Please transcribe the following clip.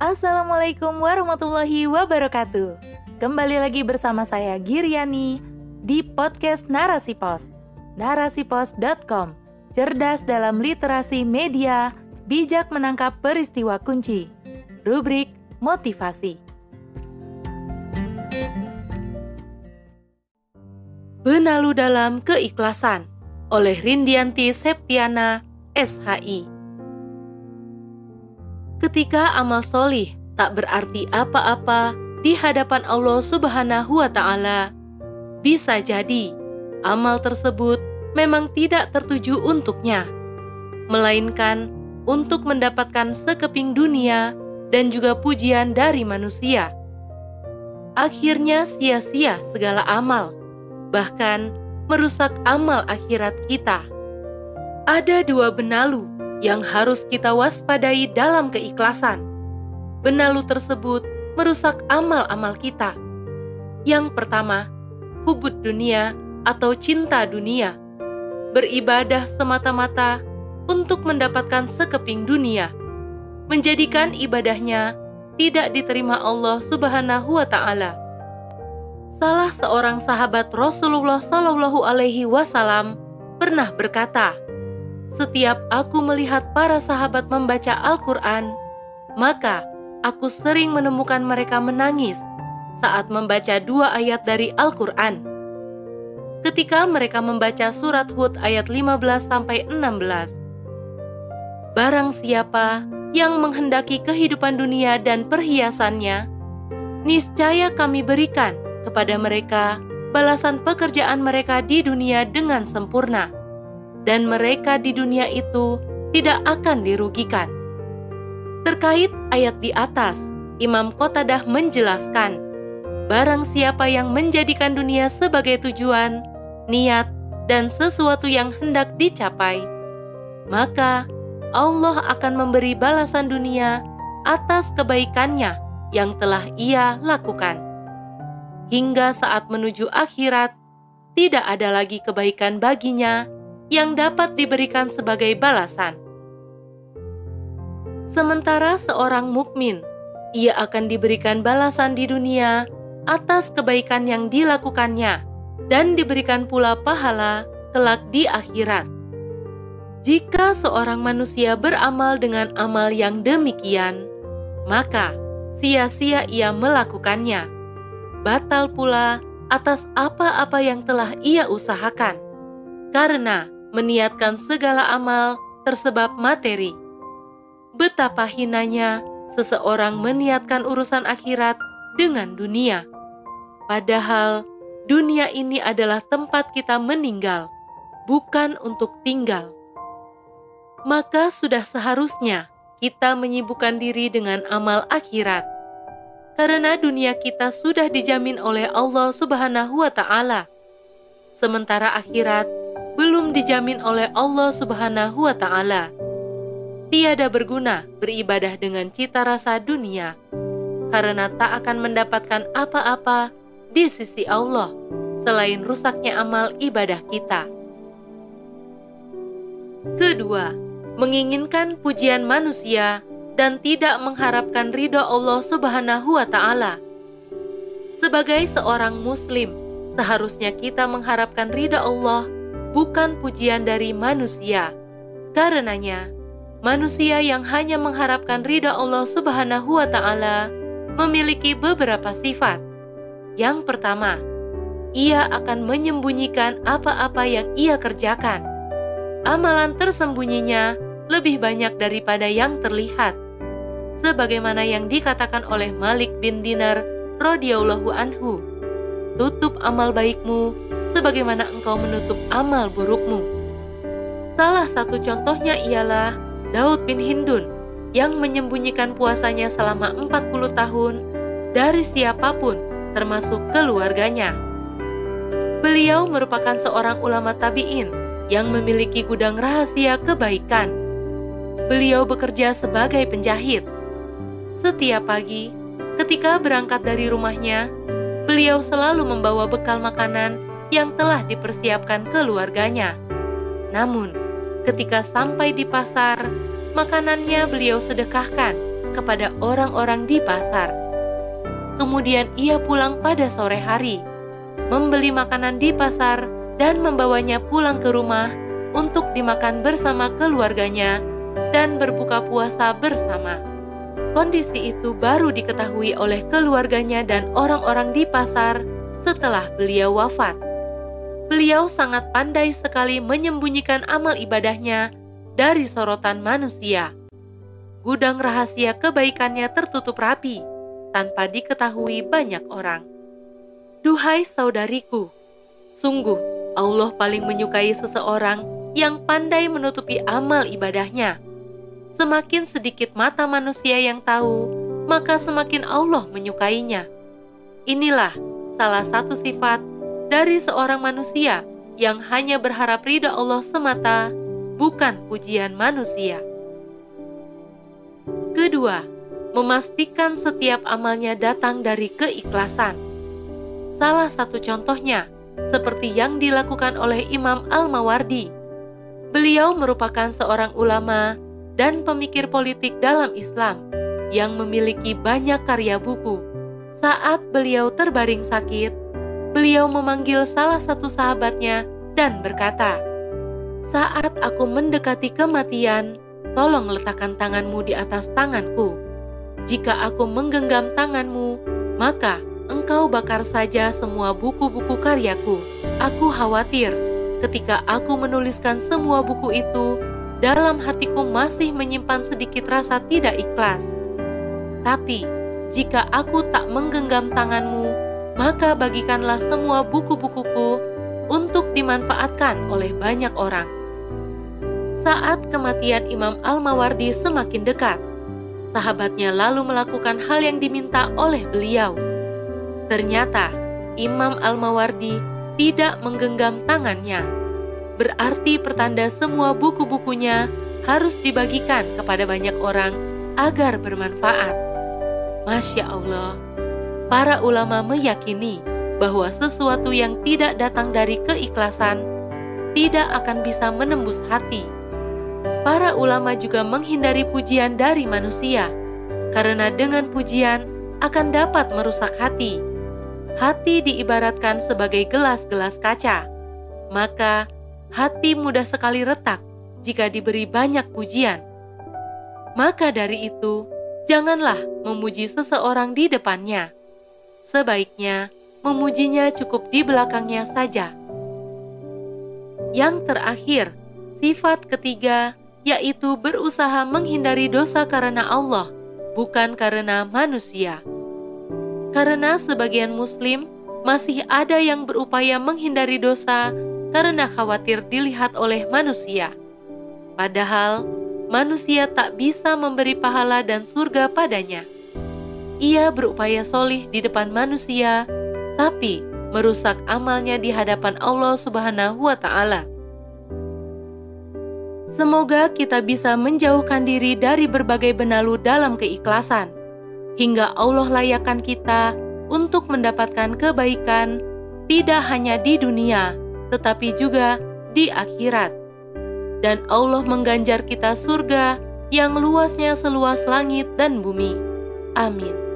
Assalamualaikum warahmatullahi wabarakatuh. Kembali lagi bersama saya Giriani di podcast Narasi Pos. Narasipos.com. Cerdas dalam literasi media, bijak menangkap peristiwa kunci. Rubrik motivasi. Benalu dalam keikhlasan oleh Rindianti Septiana, SHI ketika amal solih tak berarti apa-apa di hadapan Allah Subhanahu wa Ta'ala. Bisa jadi amal tersebut memang tidak tertuju untuknya, melainkan untuk mendapatkan sekeping dunia dan juga pujian dari manusia. Akhirnya sia-sia segala amal, bahkan merusak amal akhirat kita. Ada dua benalu yang harus kita waspadai dalam keikhlasan. Benalu tersebut merusak amal-amal kita. Yang pertama, hubud dunia atau cinta dunia. Beribadah semata-mata untuk mendapatkan sekeping dunia. Menjadikan ibadahnya tidak diterima Allah Subhanahu wa taala. Salah seorang sahabat Rasulullah Shallallahu alaihi wasallam pernah berkata, setiap aku melihat para sahabat membaca Al-Quran, maka aku sering menemukan mereka menangis saat membaca dua ayat dari Al-Quran. Ketika mereka membaca surat Hud ayat 15-16. Barang siapa yang menghendaki kehidupan dunia dan perhiasannya, niscaya kami berikan kepada mereka balasan pekerjaan mereka di dunia dengan sempurna dan mereka di dunia itu tidak akan dirugikan. Terkait ayat di atas, Imam Qatadah menjelaskan, barang siapa yang menjadikan dunia sebagai tujuan, niat, dan sesuatu yang hendak dicapai, maka Allah akan memberi balasan dunia atas kebaikannya yang telah ia lakukan. Hingga saat menuju akhirat, tidak ada lagi kebaikan baginya yang dapat diberikan sebagai balasan. Sementara seorang mukmin, ia akan diberikan balasan di dunia atas kebaikan yang dilakukannya dan diberikan pula pahala kelak di akhirat. Jika seorang manusia beramal dengan amal yang demikian, maka sia-sia ia melakukannya. Batal pula atas apa-apa yang telah ia usahakan, karena meniatkan segala amal tersebab materi. Betapa hinanya seseorang meniatkan urusan akhirat dengan dunia. Padahal dunia ini adalah tempat kita meninggal, bukan untuk tinggal. Maka sudah seharusnya kita menyibukkan diri dengan amal akhirat. Karena dunia kita sudah dijamin oleh Allah Subhanahu wa taala. Sementara akhirat belum dijamin oleh Allah Subhanahu wa Ta'ala. Tiada berguna beribadah dengan cita rasa dunia, karena tak akan mendapatkan apa-apa di sisi Allah selain rusaknya amal ibadah kita. Kedua, menginginkan pujian manusia dan tidak mengharapkan ridho Allah Subhanahu wa Ta'ala. Sebagai seorang Muslim, seharusnya kita mengharapkan ridho Allah bukan pujian dari manusia. Karenanya, manusia yang hanya mengharapkan ridha Allah Subhanahu wa Ta'ala memiliki beberapa sifat. Yang pertama, ia akan menyembunyikan apa-apa yang ia kerjakan. Amalan tersembunyinya lebih banyak daripada yang terlihat. Sebagaimana yang dikatakan oleh Malik bin Dinar radhiyallahu anhu, tutup amal baikmu sebagaimana engkau menutup amal burukmu. Salah satu contohnya ialah Daud bin Hindun yang menyembunyikan puasanya selama 40 tahun dari siapa pun termasuk keluarganya. Beliau merupakan seorang ulama tabi'in yang memiliki gudang rahasia kebaikan. Beliau bekerja sebagai penjahit. Setiap pagi, ketika berangkat dari rumahnya, beliau selalu membawa bekal makanan yang telah dipersiapkan keluarganya. Namun, ketika sampai di pasar, makanannya beliau sedekahkan kepada orang-orang di pasar. Kemudian ia pulang pada sore hari, membeli makanan di pasar, dan membawanya pulang ke rumah untuk dimakan bersama keluarganya dan berbuka puasa bersama. Kondisi itu baru diketahui oleh keluarganya dan orang-orang di pasar setelah beliau wafat. Beliau sangat pandai sekali menyembunyikan amal ibadahnya dari sorotan manusia. Gudang rahasia kebaikannya tertutup rapi tanpa diketahui banyak orang. Duhai saudariku, sungguh Allah paling menyukai seseorang yang pandai menutupi amal ibadahnya. Semakin sedikit mata manusia yang tahu, maka semakin Allah menyukainya. Inilah salah satu sifat dari seorang manusia yang hanya berharap ridha Allah semata, bukan pujian manusia. Kedua, memastikan setiap amalnya datang dari keikhlasan. Salah satu contohnya, seperti yang dilakukan oleh Imam Al-Mawardi. Beliau merupakan seorang ulama dan pemikir politik dalam Islam yang memiliki banyak karya buku. Saat beliau terbaring sakit, beliau memanggil salah satu sahabatnya dan berkata, "Saat aku mendekati kematian, tolong letakkan tanganmu di atas tanganku. Jika aku menggenggam tanganmu, maka engkau bakar saja semua buku-buku karyaku. Aku khawatir ketika aku menuliskan semua buku itu, dalam hatiku masih menyimpan sedikit rasa tidak ikhlas. Tapi, jika aku tak menggenggam tanganmu, maka bagikanlah semua buku-bukuku untuk dimanfaatkan oleh banyak orang. Saat kematian Imam Al-Mawardi semakin dekat, sahabatnya lalu melakukan hal yang diminta oleh beliau. Ternyata Imam Al-Mawardi tidak menggenggam tangannya. Berarti pertanda semua buku-bukunya harus dibagikan kepada banyak orang agar bermanfaat. Masya Allah, para ulama meyakini bahwa sesuatu yang tidak datang dari keikhlasan tidak akan bisa menembus hati. Para ulama juga menghindari pujian dari manusia, karena dengan pujian akan dapat merusak hati. Hati diibaratkan sebagai gelas-gelas kaca, maka hati mudah sekali retak jika diberi banyak pujian. Maka dari itu, janganlah memuji seseorang di depannya sebaiknya memujinya cukup di belakangnya saja. Yang terakhir, sifat ketiga yaitu berusaha menghindari dosa karena Allah, bukan karena manusia. Karena sebagian Muslim masih ada yang berupaya menghindari dosa karena khawatir dilihat oleh manusia. Padahal manusia tak bisa memberi pahala dan surga padanya ia berupaya solih di depan manusia, tapi merusak amalnya di hadapan Allah Subhanahu wa Ta'ala. Semoga kita bisa menjauhkan diri dari berbagai benalu dalam keikhlasan, hingga Allah layakkan kita untuk mendapatkan kebaikan tidak hanya di dunia, tetapi juga di akhirat. Dan Allah mengganjar kita surga yang luasnya seluas langit dan bumi. Amin.